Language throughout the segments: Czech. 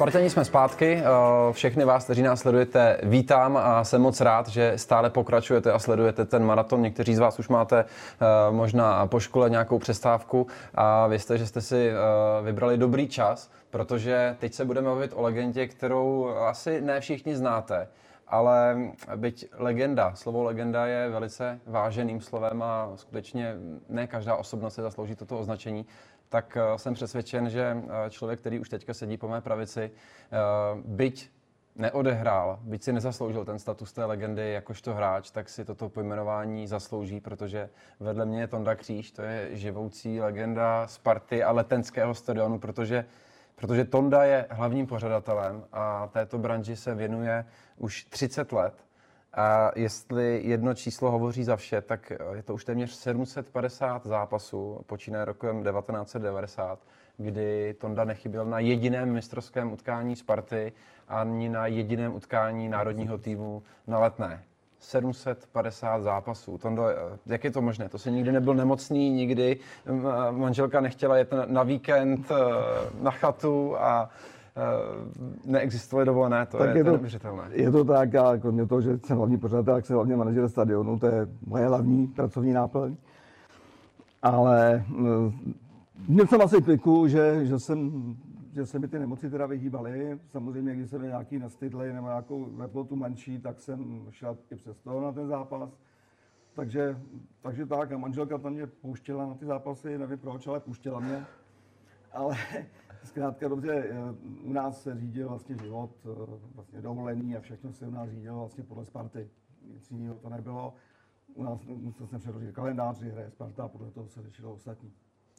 Spartani jsme zpátky. Eh, všechny vás, kteří nás sledujete, vítám a jsem moc rád, že stále pokračujete a sledujete ten maraton. Někteří z vás už máte eh, možná po škole nějakou přestávku a vězte, že jste si eh, vybrali dobrý čas, protože teď se budeme bavit o legendě, kterou asi ne všichni znáte. Ale byť legenda, slovo legenda je velice váženým slovem a skutečně ne každá osobnost se zaslouží toto označení, tak eh, jsem přesvědčen, že eh, člověk, který už teďka sedí po mé pravici, eh, byť neodehrál, byť si nezasloužil ten status té legendy jakožto hráč, tak si toto pojmenování zaslouží, protože vedle mě je Tonda Kříž, to je živoucí legenda Sparty a letenského stadionu, protože, protože Tonda je hlavním pořadatelem a této branži se věnuje už 30 let a jestli jedno číslo hovoří za vše, tak je to už téměř 750 zápasů, počínaje rokem 1990, kdy Tonda nechyběl na jediném mistrovském utkání Sparty ani na jediném utkání národního týmu na letné. 750 zápasů. Tondo, jak je to možné? To se nikdy nebyl nemocný, nikdy manželka nechtěla jet na víkend eh, na chatu a Eh, neexistovaly dovolené, to tak je, je to, neuvěřitelné. Je to tak a kromě toho, že jsem hlavní pořadatel, tak jsem hlavně manažer stadionu, to je moje hlavní pracovní náplň. Ale eh, měl jsem asi piku, že, že, jsem, že se mi ty nemoci teda vyhýbaly. Samozřejmě, když jsem měl nějaký nastydlej nebo nějakou teplotu menší, tak jsem šel i přes toho na ten zápas. Takže, takže tak, a manželka tam mě pouštěla na ty zápasy, nevím proč, ale pouštěla mě. Ale Zkrátka dobře, eh, u nás se řídil vlastně život, eh, vlastně dovolený a všechno se u nás řídilo vlastně podle Sparty. Nic jiného to nebylo. U nás musel jsem předložit kalendář, že hraje Sparta a podle toho se řešilo ostatní.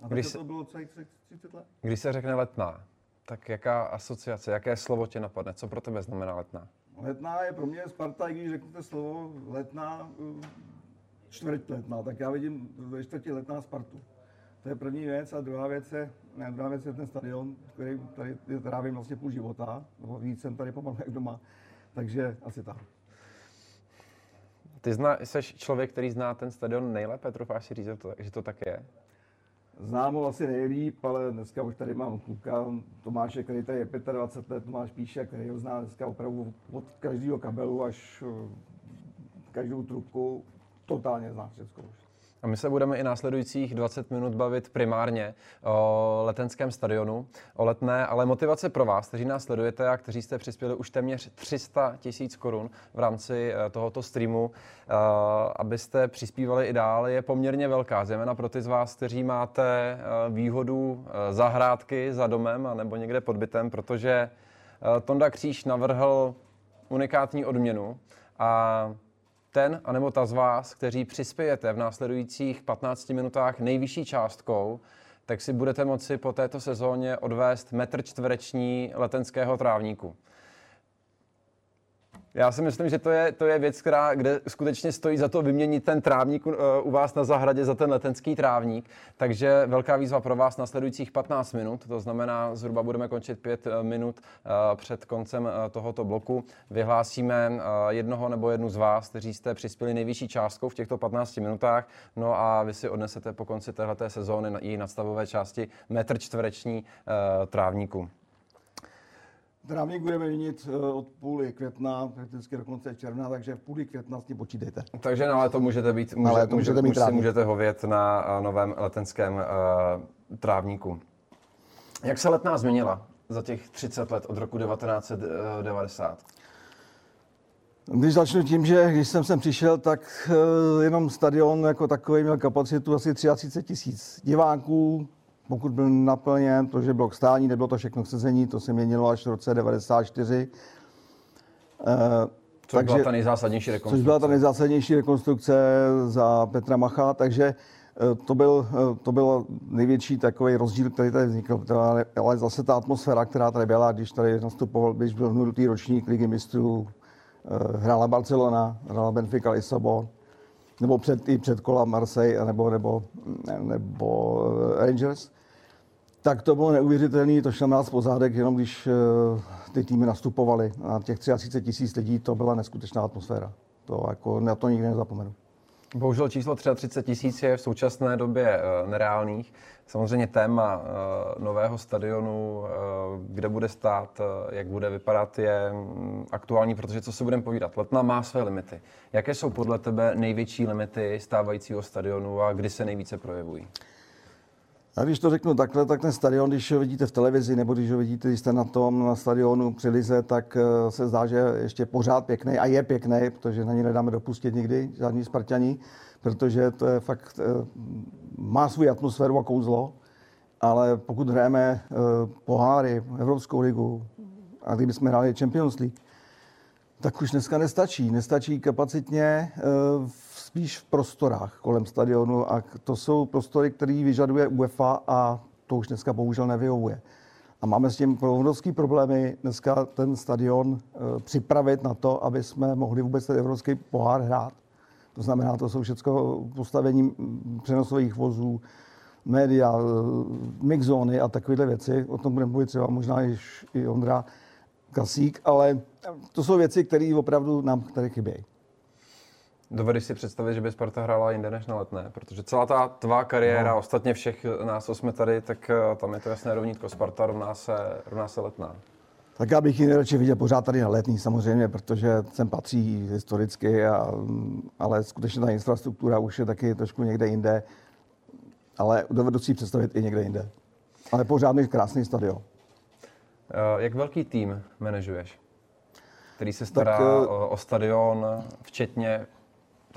A když se, to bylo celých 30 let. Když se řekne letná, tak jaká asociace, jaké slovo tě napadne? Co pro tebe znamená letná? Letná je pro mě Sparta, i když řeknete slovo letná, eh, čtvrť letná, tak já vidím ve čtvrtě letná Spartu. To je první věc. A druhá věc je, druhá věc je ten stadion, který tady trávím vlastně půl života, nebo víc jsem tady pomalu jak doma. Takže asi tak. Ty zna, jsi člověk, který zná ten stadion nejlépe, troufáš si říct, že to tak je? Znám ho asi nejlíp, ale dneska už tady mám kluka Tomáše, který tady je 25 let, Tomáš Píše, který ho zná dneska opravdu od každého kabelu až eh, každou trubku, totálně zná všechno už. A my se budeme i následujících 20 minut bavit primárně o letenském stadionu, o letné, ale motivace pro vás, kteří nás sledujete a kteří jste přispěli už téměř 300 tisíc korun v rámci eh, tohoto streamu, eh, abyste přispívali i dál, je poměrně velká, zejména pro ty z vás, kteří máte eh, výhodu zahrádky za domem nebo někde pod bytem, protože Tonda Kříž navrhl unikátní odměnu a ten, anebo ta z vás, kteří přispějete v následujících 15 minutách nejvyšší částkou, tak si budete moci po této sezóně odvést metr čtvereční letenského trávníku. Já si myslím, že to je, to je věc, která, kde skutečně stojí za to vyměnit ten trávník uh, u vás na zahradě za ten letenský trávník. Takže velká výzva pro vás nasledujících 15 minut, to znamená, zhruba budeme končit 5 uh, minut uh, před koncem tohoto bloku. Vyhlásíme jednoho nebo jednu z vás, kteří jste přispěli nejvyšší částkou v těchto 15 minutách. No a vy si odnesete po konci této sezóny její nadstavové části metr čtvereční trávníku. Trávník budeme měnit eh, od půly května, prakticky do konce června, takže v půli května s tím počítejte. Takže na léto můžete být, může, na léto můžete, můžete, mít můžete hovět na eh, novém letenském uh, trávníku. Jak se letná změnila za těch 30 let od roku 1990? Když začnu tím, že když jsem sem přišel, tak jenom stadion jako takový měl kapacitu asi 33 tisíc diváků, pokud byl naplněn, to, že blok stání, nebylo to všechno sezení, to se měnilo až v roce 94. Uh, Což takže, byla ta nejzásadnější rekonstrukce. Což byla ta nejzásadnější rekonstrukce za Petra Macha, takže eh, to byl, eh, to byl největší takový rozdíl, který tady vznikl. Ale zase ta atmosféra, která tady byla, když tady nastupoval, když byl nultý ročník ligy mistrů, hrála Barcelona, hrála Benfica Lisabon, nebo před, i před kola Marseille, nebo, nebo, nebo Rangers tak to bylo neuvěřitelné, to šlo nás po zádek, jenom když uh, ty týmy nastupovaly. A těch 33 tisíc lidí, to byla neskutečná atmosféra. To jako, na to nikdy nezapomenu. Bohužel číslo 33 tisíc je v současné době nereálných. Samozřejmě téma nového stadionu, kde bude stát, jak bude vypadat, je mm, aktuální, protože co se budeme povídat, Letna má své limity. Jaké jsou podle tebe největší limity stávajícího stadionu a kdy se nejvíce projevují? A když to řeknu takhle, tak ten stadion, když ho vidíte v televizi nebo když ho vidíte, když jste na tom na stadionu při Lize, tak eh, se zdá, že ještě pořád pěkný a je pěkný, protože na ní nedáme dopustit nikdy žádný Spartani, protože to je fakt, eh, má svou atmosféru a kouzlo, ale pokud hrajeme eh, poháry, Evropskou ligu a kdybychom hráli Champions League, tak už dneska nestačí. Nestačí kapacitně spíš v prostorách kolem stadionu a to jsou prostory, které vyžaduje UEFA a to už dneska bohužel nevyhovuje. A máme s tím obrovský problémy dneska ten stadion e, připravit na to, aby jsme mohli vůbec ten evropský pohár hrát. To znamená, to jsou všechno postavení přenosových vozů, média, e, mixzóny a takovéhle věci. O tom budeme mluvit třeba možná i Ondra Kasík, ale to jsou věci, které opravdu nám tady chybějí. Dovedeš si představit, že by Sparta hrála jinde než na letné? Protože celá ta tvá kariéra, no. ostatně všech nás, co jsme tady, tak eh, tam je to jasné rovnítko. Sparta rovná se, rovná se letná. Tak já bych ji nejradši viděl pořád tady na letní samozřejmě, protože sem patří historicky, a, ale skutečně ta infrastruktura už je taky trošku někde jinde. Ale dovedu si ji představit i někde jinde. Ale pořádný krásný stadion. Eh, jak velký tým manažuješ? Který se stará tak, eh, o, o stadion, včetně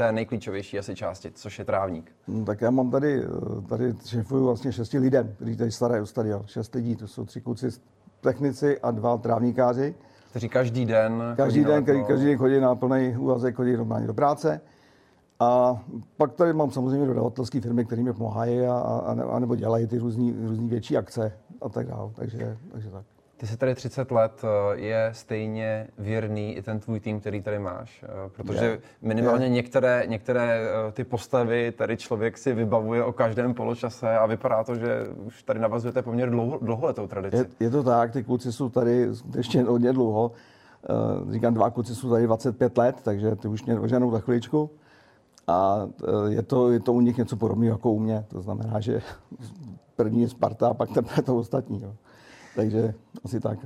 té nejklíčovější asi části, což je trávník. No, tak já mám tady, tady šefuju vlastně šesti lidem, kteří tady starají o stadion. Šest lidí, to jsou tři kluci technici a dva trávníkáři. Kteří každý den Každý den, který každý den chodí na plný úvazek, chodí normálně do práce. A pak tady mám samozřejmě dodavatelské firmy, které mi pomáhají a, a, a nebo dělají ty různé větší akce a tak dále. Takže, takže tak. Ty jsi tady 30 let, eh, je stejně věrný i ten tvůj tým, který tady máš, eh, protože je, minimálně je. některé, některé eh, ty postavy tady člověk si vybavuje o každém poločase a vypadá to, že už tady navazujete poměrně dlouho, dlouholetou tradici. Je, je to tak, ty kluci jsou tady ještě hodně dlouho. Říkám, dva kluci jsou tady 25 let, takže ty už mě oženou za chviličku. A je to, je to u nich něco podobného jako u mě. To znamená, že první je Sparta a pak teprve to ostatní. Jo. Takže asi tak.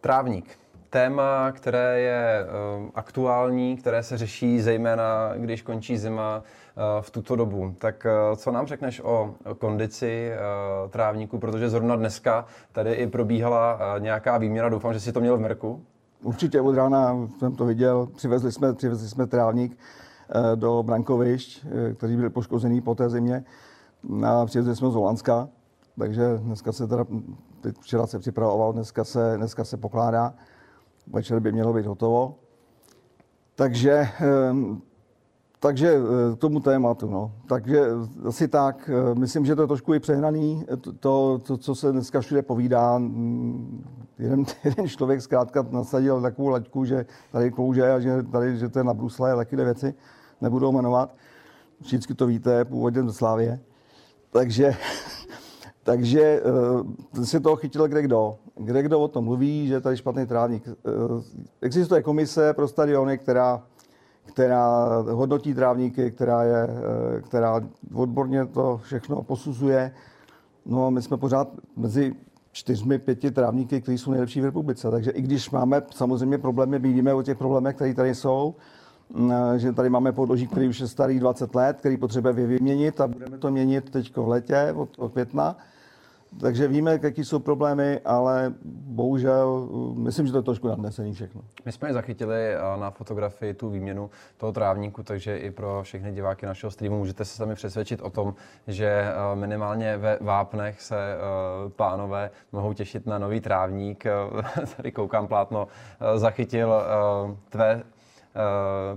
Trávník. Téma, které je uh, aktuální, které se řeší zejména, když končí zima uh, v tuto dobu. Tak uh, co nám řekneš o kondici trávníku, protože zrovna dneska tady i probíhala nějaká výměna, doufám, že si to měl v Merku. Určitě od rána jsem to viděl, přivezli jsme, přivezli jsme trávník do Brankovišť, uh, který byl poškozený po té zimě. A přivezli jsme z Holandska, takže dneska se teda včera se připravoval, dneska se, dneska se pokládá. Večer by mělo být hotovo. Takže, ehm, takže eh, k tomu tématu. No. Takže asi tak, eh, myslím, že to je trošku i přehnaný, to, to co se dneska všude povídá. Mm, jeden, jeden člověk zkrátka nasadil takovou laťku, že tady klouže a že, tady, že to je na brusle a takové věci, nebudou jmenovat. Vždycky to víte, původně ze Slávě. Takže takže uh, si toho chytil kde kdo. Kde kdo o tom mluví, že je tady špatný trávník. Uh, existuje komise pro stadiony, která, která hodnotí trávníky, která, je, uh, která odborně to všechno posuzuje. No my jsme pořád mezi čtyřmi, pěti trávníky, kteří jsou nejlepší v republice. Takže i když máme samozřejmě problémy, vidíme o těch problémech, které tady jsou, že tady máme podloží, který už je starý 20 let, který potřebuje vyměnit a budeme to měnit teď v letě od, od května. Takže víme, jaké jsou problémy, ale bohužel myslím, že to je trošku nadnesený všechno. My jsme zachytili eh, na fotografii tu výměnu toho trávníku, takže i pro všechny diváky našeho streamu můžete se sami přesvědčit o tom, že eh, minimálně ve Vápnech se eh, pánové mohou těšit na nový trávník. Tady koukám plátno, zachytil tvé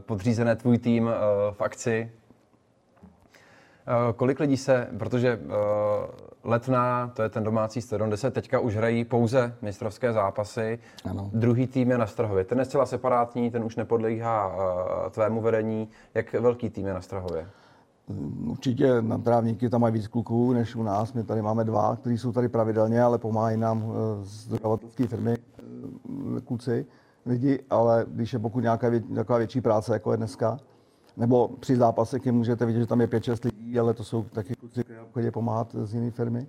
podřízené tvůj tým v akci. Kolik lidí se, protože Letná, to je ten domácí stadion, kde se teďka už hrají pouze mistrovské zápasy. Ano. Druhý tým je na Strahově. Ten je zcela separátní, ten už nepodléhá uh, tvému vedení. Jak velký tým je na Strahově? Mm, určitě na trávníky tam mají víc kluků než u nás. My tady máme dva, kteří jsou tady pravidelně, ale pomáhají nám z dodavatelské firmy kluci, lidi, ale když je pokud nějaká vě, taková větší práce, jako je dneska, Nebo při zápasech můžete vidět, že tam je 5-6 lidí, ale to jsou taky kluci, kteří chodí pomáhat z jiné firmy.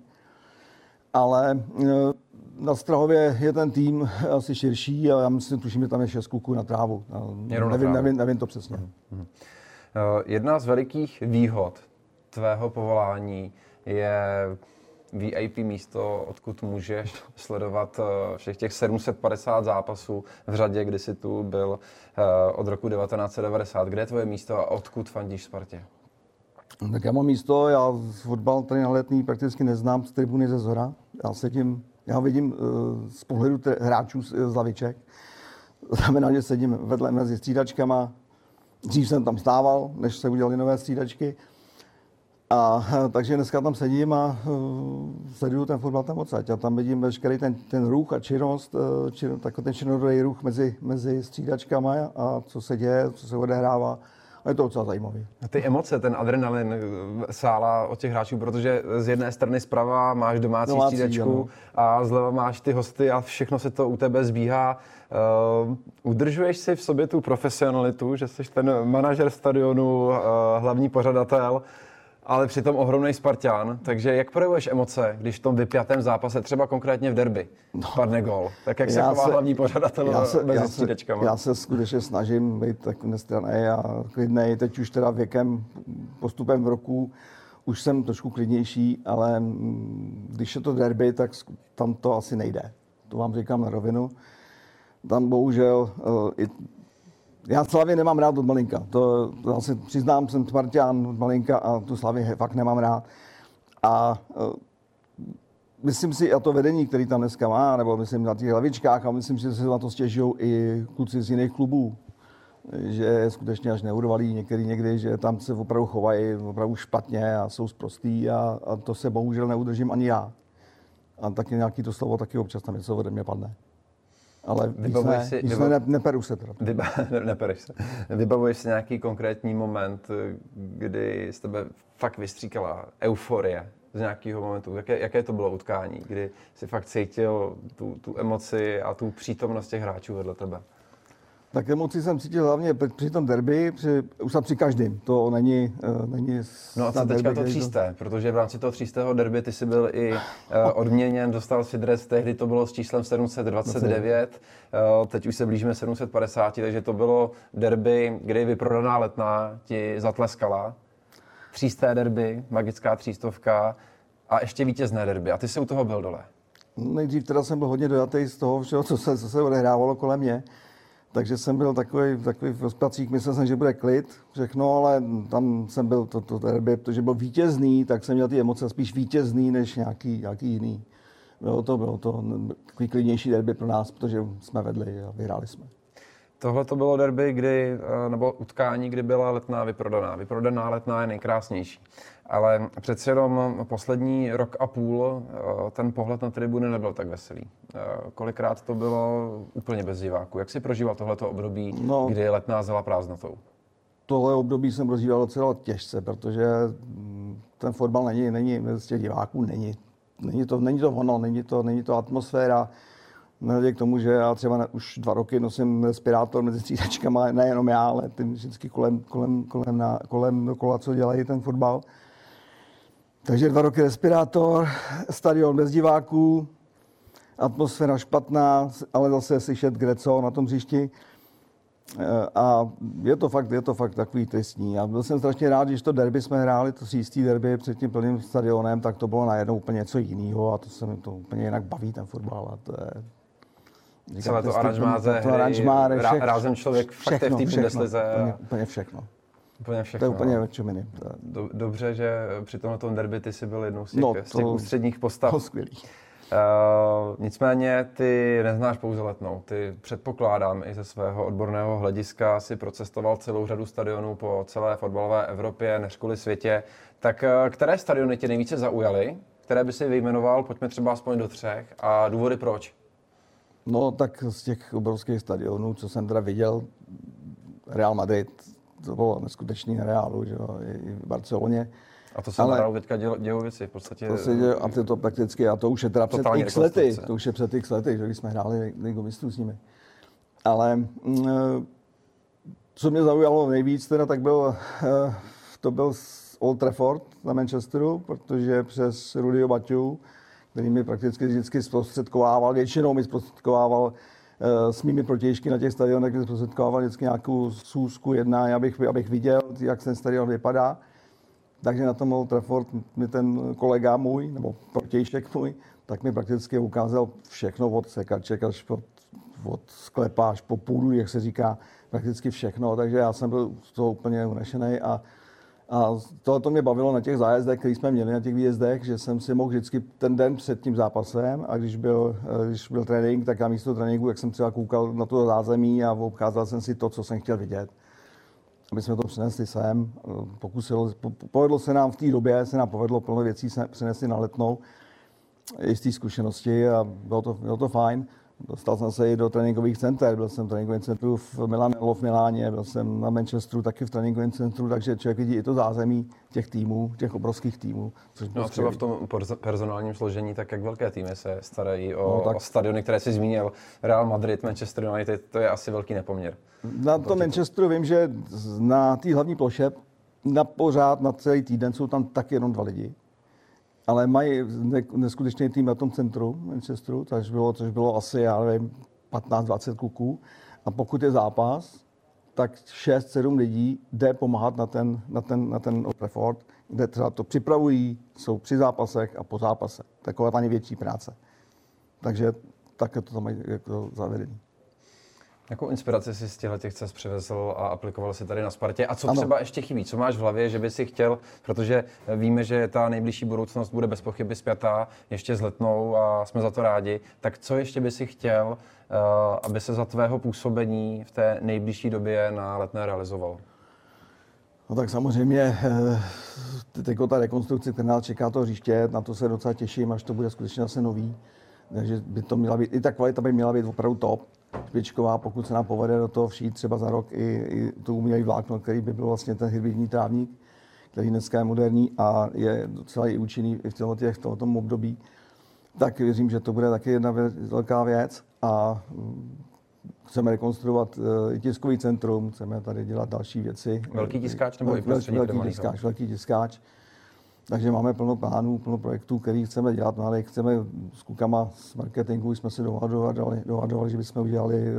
Ale eh, na Strahově je ten tým asi širší a já myslím, tuším, že tam je 6 kluků na trávu. Nevím, nevím, nevím, nevím to přesně. Uh-huh. Jedna z velikých výhod tvého povolání je VIP místo, odkud můžeš sledovat eh, všech těch 750 zápasů v řadě, kdy jsi tu byl eh, od roku 1990. Kde je tvoje místo a odkud fandíš Spartě? Tak já mám místo, já fotbal tady na letní prakticky neznám z tribuny ze zhora. Já sedím, já vidím eh, z pohledu hráčů z laviček. Znamená, že sedím vedle mezi střídačkama. Dřív jsem tam stával, než se udělali nové střídačky. A takže dneska tam sedím a uh, sleduju ten fotbal tam odsaď. A tam vidím veškerý ten, ten ruch a činnost, uh, čin, takový ten činorodý ruch mezi, mezi střídačkama a co se děje, co se odehrává. A je to docela zajímavé. Ty emoce, ten adrenalin sála od těch hráčů, protože z jedné strany zprava máš domácí, domácí střídačku a zleva máš ty hosty a všechno se to u tebe zbíhá. Uh, udržuješ si v sobě tu profesionalitu, že jsi ten manažer stadionu, uh, hlavní pořadatel, ale přitom ohromný Spartan. Takže jak projevuješ emoce, když v tom vypjatém zápase, třeba konkrétně v derby, no, padne gol? Tak jak se chová se, hlavní pořadatel já se, mezi já se, já se skutečně snažím být tak nestraný a klidný. Teď už teda věkem, postupem v roku, už jsem trošku klidnější, ale když je to derby, tak tam to asi nejde. To vám říkám na rovinu. Tam bohužel uh, i já Slavě nemám rád od malinka. To, já si přiznám, jsem Spartian od malinka a tu Slavě fakt nemám rád. A uh, myslím si, a to vedení, který tam dneska má, nebo myslím na těch hlavičkách, a myslím, že se na to stěžují i kluci z jiných klubů, že skutečně až neurvalí některý někdy, že tam se opravdu chovají opravdu špatně a jsou zprostý a, a to se bohužel neudržím ani já. A taky nějaký to slovo taky občas tam něco ode mě padne. Ale Vybavuješ si, víc vybav... ne, neperu se teda. Vyba... ne, nepereš se. Vybavuješ si nějaký konkrétní moment, kdy z tebe fakt vystříkala euforie z nějakého momentu? Jaké, jaké to bylo utkání, kdy jsi fakt cítil tu, tu emoci a tu přítomnost těch hráčů vedle tebe? Tak emoci jsem cítil hlavně při tom derby, při, už jsem při každém. To není, uh, není No a co teďka derby, to třísté? To... Protože v rámci toho třístého derby ty jsi byl i uh, odměněn, dostal si dres, tehdy to bylo s číslem 729, uh, teď už se blížíme 750, takže to bylo derby, kdy vyprodaná letná ti zatleskala. Třísté derby, magická třístovka a ještě vítězné derby. A ty jsi u toho byl dole. Nejdřív teda jsem byl hodně dojatý z toho všeho, co se, co se odehrávalo kolem mě. Takže jsem byl takový, takový v rozpacích, myslel jsem, že bude klid, všechno, ale tam jsem byl to, to derby, protože byl vítězný, tak jsem měl ty emoce spíš vítězný, než nějaký, nějaký jiný. Bylo to, bylo to takový klidnější derby pro nás, protože jsme vedli a vyhráli jsme. Tohle to bylo derby, kdy, eh, nebo utkání, kdy byla letná vyprodaná. Vyprodaná letná je nejkrásnější. Ale přece jenom poslední rok a půl eh, ten pohled na tribuny nebyl tak veselý. Eh, kolikrát to bylo úplně bez diváků. Jak si prožíval tohleto období, no, kdy letná zela prázdnotou? Tohle období jsem prožíval docela těžce, protože mm, ten fotbal není, není z těch diváků není. Není to, není to ono, není to, není to atmosféra. Nehledě k tomu, že já třeba už dva roky nosím respirátor mezi střídačkama, nejenom já, ale ty vždycky kolem, kolem, kolem, na, kolem dokola, co dělají ten fotbal. Takže dva roky respirátor, stadion bez diváků, atmosféra špatná, ale zase slyšet kde co na tom hřišti. Eh, a je to fakt, je to fakt takový tristní. A byl jsem strašně rád, když to derby jsme hráli, to sístý derby před tím plným stadionem, tak to bylo najednou úplně něco jiného a to se mi to úplně jinak baví, ten fotbal. A to je, Celé to aranžmá ze hry, rázem člověk fakt je v té Bundeslize. Úplně, úplně všechno. Úplně všechno. To je úplně no. Do, dobře, že při tomhle derby ty jsi byl jednou z těch, no, to, z těch ústředních postav. To skvělý. Uh, nicméně ty neznáš pouze letnou. Ty předpokládám i ze svého odborného hlediska si procestoval celou řadu stadionů po celé fotbalové Evropě, než kvůli světě. Tak uh, které stadiony tě nejvíce zaujaly? Které by si vyjmenoval? Pojďme třeba aspoň do třech. A důvody proč? No tak z těch obrovských stadionů, co jsem teda viděl, Real Madrid, to bylo neskutečný na Realu, že jo, i v Barceloně. A to se ale, Realu teďka dělo, dělo věci v podstatě. To se děje, a to, to prakticky, a to už je teda před x lety, to už je před x lety, že když jsme hráli Ligu mistrů s nimi. Ale mm, co mě zaujalo nejvíc, teda, tak byl, eh, to byl Old Trafford na Manchesteru, protože přes Rudyho Baťu, který mi prakticky vždycky zprostředkovával, většinou mi zprostředkovával eh, s mými protějšky na těch stadionech, kde zprostředkovával vždycky nějakou sůzku, jednání, abych, abych viděl, jak ten stadion vypadá. Takže na tom Old Trafford mi ten kolega můj, nebo protějšek můj, tak mi prakticky ukázal všechno od sekaček až po, od sklepa až po půdu, jak se říká, prakticky všechno. Takže já jsem byl z toho úplně unešený a a tohle to mě bavilo na těch zájezdech, které jsme měli na těch výjezdech, že jsem si mohl vždycky ten den před tím zápasem a když byl, když byl trénink, tak já místo tréninku, jak jsem třeba koukal na to zázemí a obcházel jsem si to, co jsem chtěl vidět. Aby jsme to přinesli sem. Pokusilo, povedlo se nám v té době, se nám povedlo plno věcí přinést na letnou, jisté zkušenosti a bylo to, bylo to fajn. Dostal jsem se i do tréninkových center, byl jsem v tréninkovém centru v Milanello v Miláně, byl jsem na Manchesteru taky v tréninkovém centru, takže člověk vidí i to zázemí těch týmů, těch obrovských týmů. Což no a třeba v tom personálním složení, tak jak velké týmy se starají o, no, tak... o stadiony, které jsi zmínil, Real Madrid, Manchester United, to je asi velký nepoměr. Na to Manchesteru vím, že na té hlavní ploše na pořád, na celý týden jsou tam taky jenom dva lidi ale mají neskutečný tým na tom centru Manchesteru, což bylo, což bylo asi, já nevím, 15-20 kuků. A pokud je zápas, tak 6-7 lidí jde pomáhat na ten, na ten, na ten Old Trafford, kde třeba to připravují, jsou při zápasech a po zápase. Taková ta největší práce. Takže tak to tam jako zavedení. Jakou inspiraci si z těchto těch cest přivezl a aplikoval si tady na Spartě? A co ano. třeba ještě chybí? Co máš v hlavě, že by si chtěl, protože víme, že ta nejbližší budoucnost bude bez pochyby zpětá ještě s letnou a jsme za to rádi. Tak co ještě by si chtěl, eh, aby se za tvého působení v té nejbližší době na letné realizovalo? No tak samozřejmě eh, teď ta rekonstrukce, která nás čeká to hřiště, na to se docela těším, až to bude skutečně zase nový. Takže by to měla být, i ta kvalita by měla být opravdu top špičková, pokud se nám povede do toho všít třeba za rok i, i to umělý vlákno, který by byl vlastně ten hybridní trávník, který dneska je moderní a je docela i účinný i v tomto, v tomto období, tak věřím, že to bude taky jedna velká věc a mm, chceme rekonstruovat uh, i tiskový centrum, chceme tady dělat další věci. Velký tiskáč nebo velký, velký tiskáč, velký tiskáč. Takže máme plno plánů, plno projektů, který chceme dělat, no ale chceme s klukama z marketingu, jsme si dohadovali, dohadovali, že bychom udělali eh,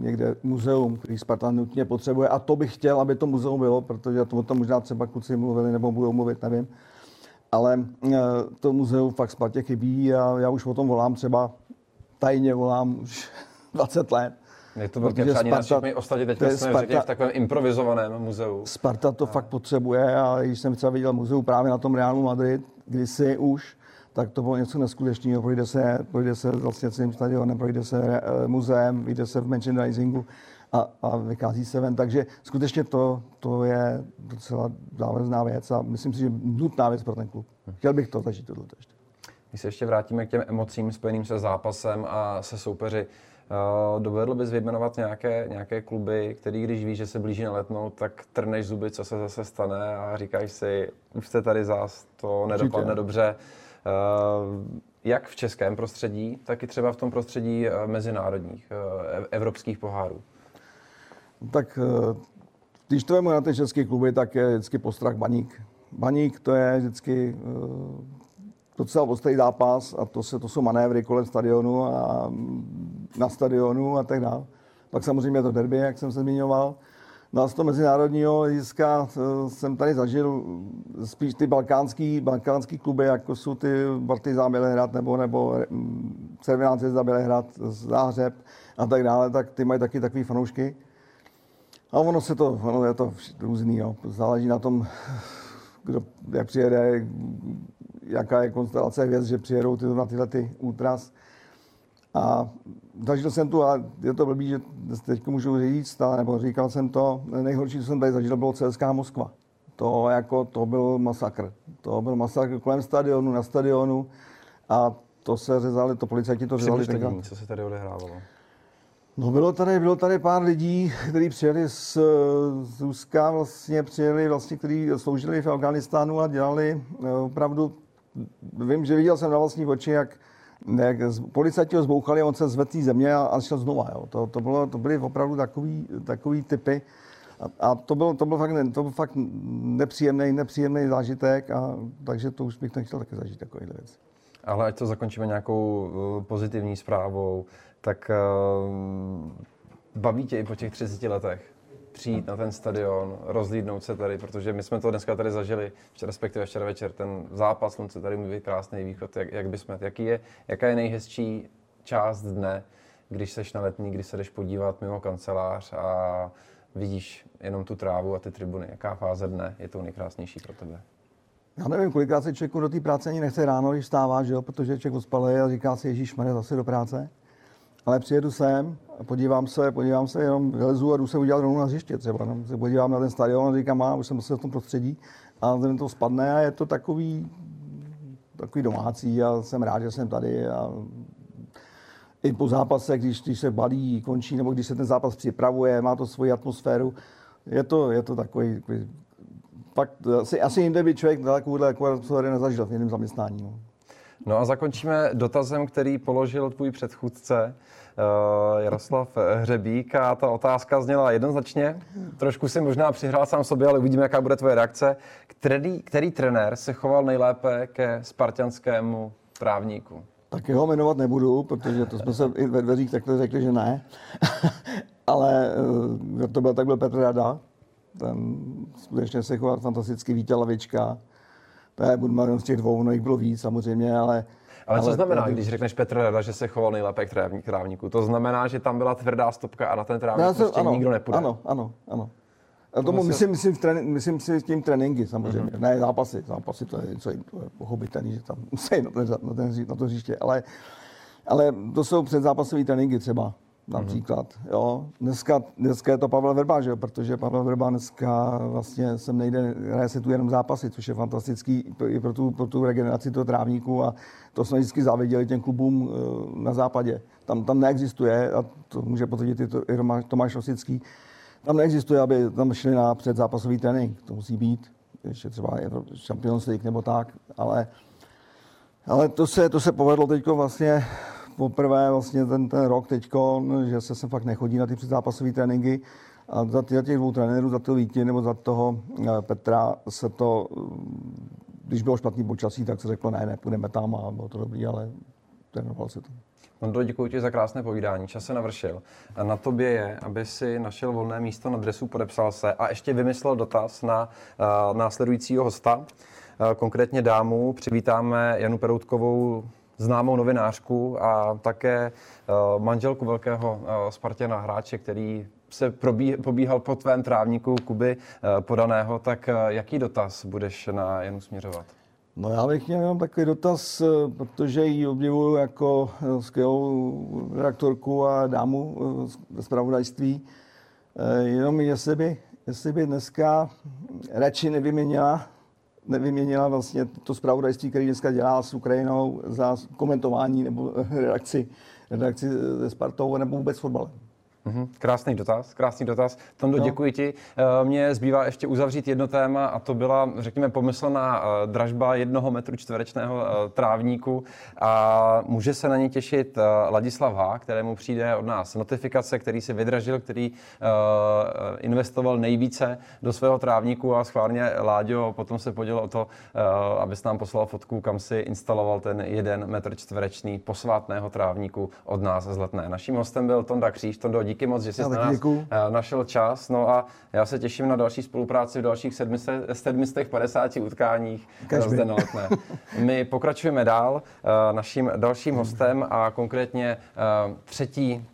někde muzeum, který Spartan nutně potřebuje. A to bych chtěl, aby to muzeum bylo, protože to o tom možná třeba kluci mluvili nebo budou mluvit, nevím. Ale eh, to muzeum fakt Spartě chybí a já už o tom volám třeba tajně volám už 20 let je to velké přání Sparta, my ostatně teď jsme Sparta, v takovém improvizovaném muzeu. Sparta to a... fakt potřebuje a když jsem třeba viděl muzeu právě na tom Realu Madrid, kdysi už, tak to bylo něco neskutečného. Projde se, projde se vlastně celým stadionem, projde se uh, muzeem, vyjde se v merchandisingu a, a vykází se ven. Takže skutečně to, to je docela závažná věc a myslím si, že nutná věc pro ten klub. Chtěl bych to zažít tohle ještě. Když se ještě vrátíme k těm emocím spojeným se zápasem a se soupeři, dovedl bys vyjmenovat nějaké, nějaké kluby, který když víš, že se blíží na letnou, tak trneš zuby, co se zase stane a říkáš si, už jste tady zás, to nedopadne Určitě. dobře. Uh, jak v českém prostředí, tak i třeba v tom prostředí uh, mezinárodních, evropských pohárů. Tak když to na ty české kluby, tak je vždycky postrach baník. Baník to je vždycky docela ostrý zápas a to, se, to jsou manévry kolem stadionu a na stadionu a tak dále. Pak samozřejmě to derby, jak jsem se zmiňoval. No z toho mezinárodního hlediska eh, jsem tady zažil spíš ty balkánský, balkánský kluby, jako jsou ty Partizán Bělehrad nebo, nebo eh, za Bělehrad, Záhřeb a tak dále, tak ty mají taky takový fanoušky. A ono se to, ono je to různý, jo. záleží na tom, kdo, jak přijede, jaká je konstelace hvězd, že přijedou ty, na tyhle ty útras. A zažil jsem tu, a je to blbý, že teď můžu říct, ale, nebo říkal jsem to, nejhorší, co jsem tady zažil, bylo CSK Moskva. To, jako, to byl masakr. To byl masakr kolem stadionu, na stadionu a to se řezali, to policajti to řezali. Tenkrát. co se tady odehrávalo? No bylo tady, bylo tady pár lidí, kteří přijeli z, z Ruska, vlastně přijeli, vlastně, kteří sloužili v Afganistánu a dělali eh, opravdu, vím, že viděl jsem na vlastní oči, jak jak policajti ho zbouchali, on se zvedl země a, a šel znova. Jo. To, to, bylo, to byly opravdu takový, takový typy. A, a to, byl, to, byl fakt, to byl fakt nepříjemný, nepříjemný zážitek, a, takže to už bych nechtěl taky zažít takovýhle věc. Ale ať to zakončíme nějakou uh, pozitivní zprávou, tak uh, baví tě i po těch 30 letech přijít na ten stadion, rozlídnout se tady, protože my jsme to dneska tady zažili, respektive včera večer, ten zápas slunce tady mluví krásný východ, jak, jak bychom, jaký je, jaká je nejhezčí část dne, když seš na letní, když se jdeš podívat mimo kancelář a vidíš jenom tu trávu a ty tribuny. Jaká fáze dne je to nejkrásnější pro tebe? Já nevím, kolikrát se člověku do té práce ani nechce ráno, když stává, že jo? protože člověk ospalý a říká si, Ježíš, zase do práce. Ale přijedu sem, podívám se, podívám se, jenom vylezu a jdu se udělat rovnou na hřiště třeba. No. Se podívám na ten stadion a říkám, má, už jsem se v tom prostředí a ten to spadne a je to takový, takový domácí a jsem rád, že jsem tady a i po zápase, když, když se balí, končí, nebo když se ten zápas připravuje, má to svoji atmosféru, je to, je to takový, takový fakt, asi, asi jinde by člověk takovouhle atmosféru nezažil v jiném zaměstnání. No. No a zakončíme dotazem, který položil tvůj předchůdce, uh, Jaroslav Hřebík a ta otázka zněla jednoznačně. Trošku si možná přihrál sám sobě, ale uvidíme, jaká bude tvoje reakce. Který, který trenér se choval nejlépe ke spartianskému právníku? Tak jeho jmenovat nebudu, protože to jsme se i ve dveřích takhle řekli, že ne. ale uh, to byl, tak byl Petr Rada. Ten skutečně se choval fantasticky, Vítě Lavička to je Budmarion z těch dvou, no jich bylo víc samozřejmě, ale ale, ale co znamená, to, když řekneš Petr Rada, že se choval nejlépe k trávníku? To znamená, že tam byla tvrdá stopka a na ten trávník prostě ano, nikdo nepůjde. Ano, ano, ano. A tomu myslím, myslím, myslím, myslím si tím tréninky samozřejmě, mm-hmm. ne zápasy. Zápasy to je něco pochopitelné, že tam musí na, ten, na, ten, na to hřiště, ale, ale to jsou předzápasové tréninky třeba například. Jo. Dneska, dneska je to Pavel Verba, že jo? protože Pavel Verba dneska vlastně sem nejde, hraje se tu jenom zápasy, což je fantastický i pro tu, pro tu regeneraci toho trávníku a to jsme vždycky záviděli těm klubům eh, na západě. Tam, tam neexistuje, a to může potvrdit i Tomáš Rosický, tam neexistuje, aby tam šli na předzápasový trénink. To musí být ještě třeba Champions League nebo tak, ale, ale to, se, to se povedlo teď vlastně poprvé vlastně ten, ten rok teď, že se sem fakt nechodí na ty předzápasové tréninky. A za, těch dvou trenérů, za toho Víti nebo za toho eh, Petra se to, když bylo špatný počasí, tak se řeklo, ne, ne, půjdeme tam a bylo to dobrý, ale trénoval se to. Ondro, děkuji ti za krásné povídání. Čas se navršil. Na tobě je, aby si našel volné místo na dresu, podepsal se a ještě vymyslel dotaz na uh, následujícího hosta, uh, konkrétně dámu. Přivítáme Janu Peroutkovou, známou novinářku a také uh, manželku velkého uh, Spartěna hráče, který se probí, pobíhal po tvém trávníku Kuby uh, podaného, tak jaký dotaz budeš na Janu směřovat? No já bych měl jenom takový dotaz, protože ji obdivuju jako skvělou redaktorku a dámu ve zpravodajství. Jenom jestli by, jestli by dneska radši nevyměnila nevyměnila vlastně to zpravodajství, který dneska dělá s Ukrajinou za komentování nebo redakci, redakci se Spartou nebo vůbec fotbalem. Mm-hmm. Krásný dotaz, krásný dotaz. Tondo, no. děkuji ti. Eh, mně zbývá ještě uzavřít jedno téma a to byla, řekněme, pomyslná eh, dražba jednoho metru čtverečného eh, trávníku a může se na ně těšit Ladislav H., kterému přijde od nás notifikace, který si vydražil, který investoval nejvíce do svého trávníku a schválně Láďo potom se podělil o to, abys nám poslal fotku, kam si instaloval ten jeden metr čtverečný posvátného trávníku od nás z Letné. Naším hostem byl Tonda Kříž. Tondo, díky moc, že jsi na nás děkuju. Eh, našel čas. No a já se těším na další spolupráci v dalších 750 utkáních Každý. zde na letné. My pokračujeme dál eh, naším dalším hostem a konkrétně eh, třetí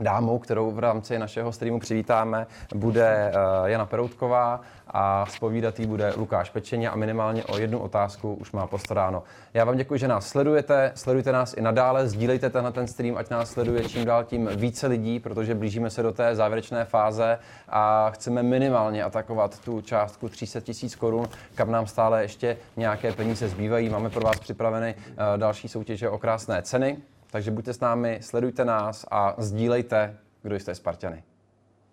dámou, kterou v rámci našeho streamu přivítáme, bude Jana Peroutková a spovídat jí bude Lukáš Pečeně a minimálně o jednu otázku už má postaráno. Já vám děkuji, že nás sledujete, sledujte nás i nadále, sdílejte tenhle ten stream, ať nás sleduje čím dál tím více lidí, protože blížíme se do té závěrečné fáze a chceme minimálně atakovat tu částku 300 tisíc korun, kam nám stále ještě nějaké peníze zbývají. Máme pro vás připraveny eh, další soutěže o krásné ceny, takže buďte s námi, sledujte nás a sdílejte, kdo jste Spartany.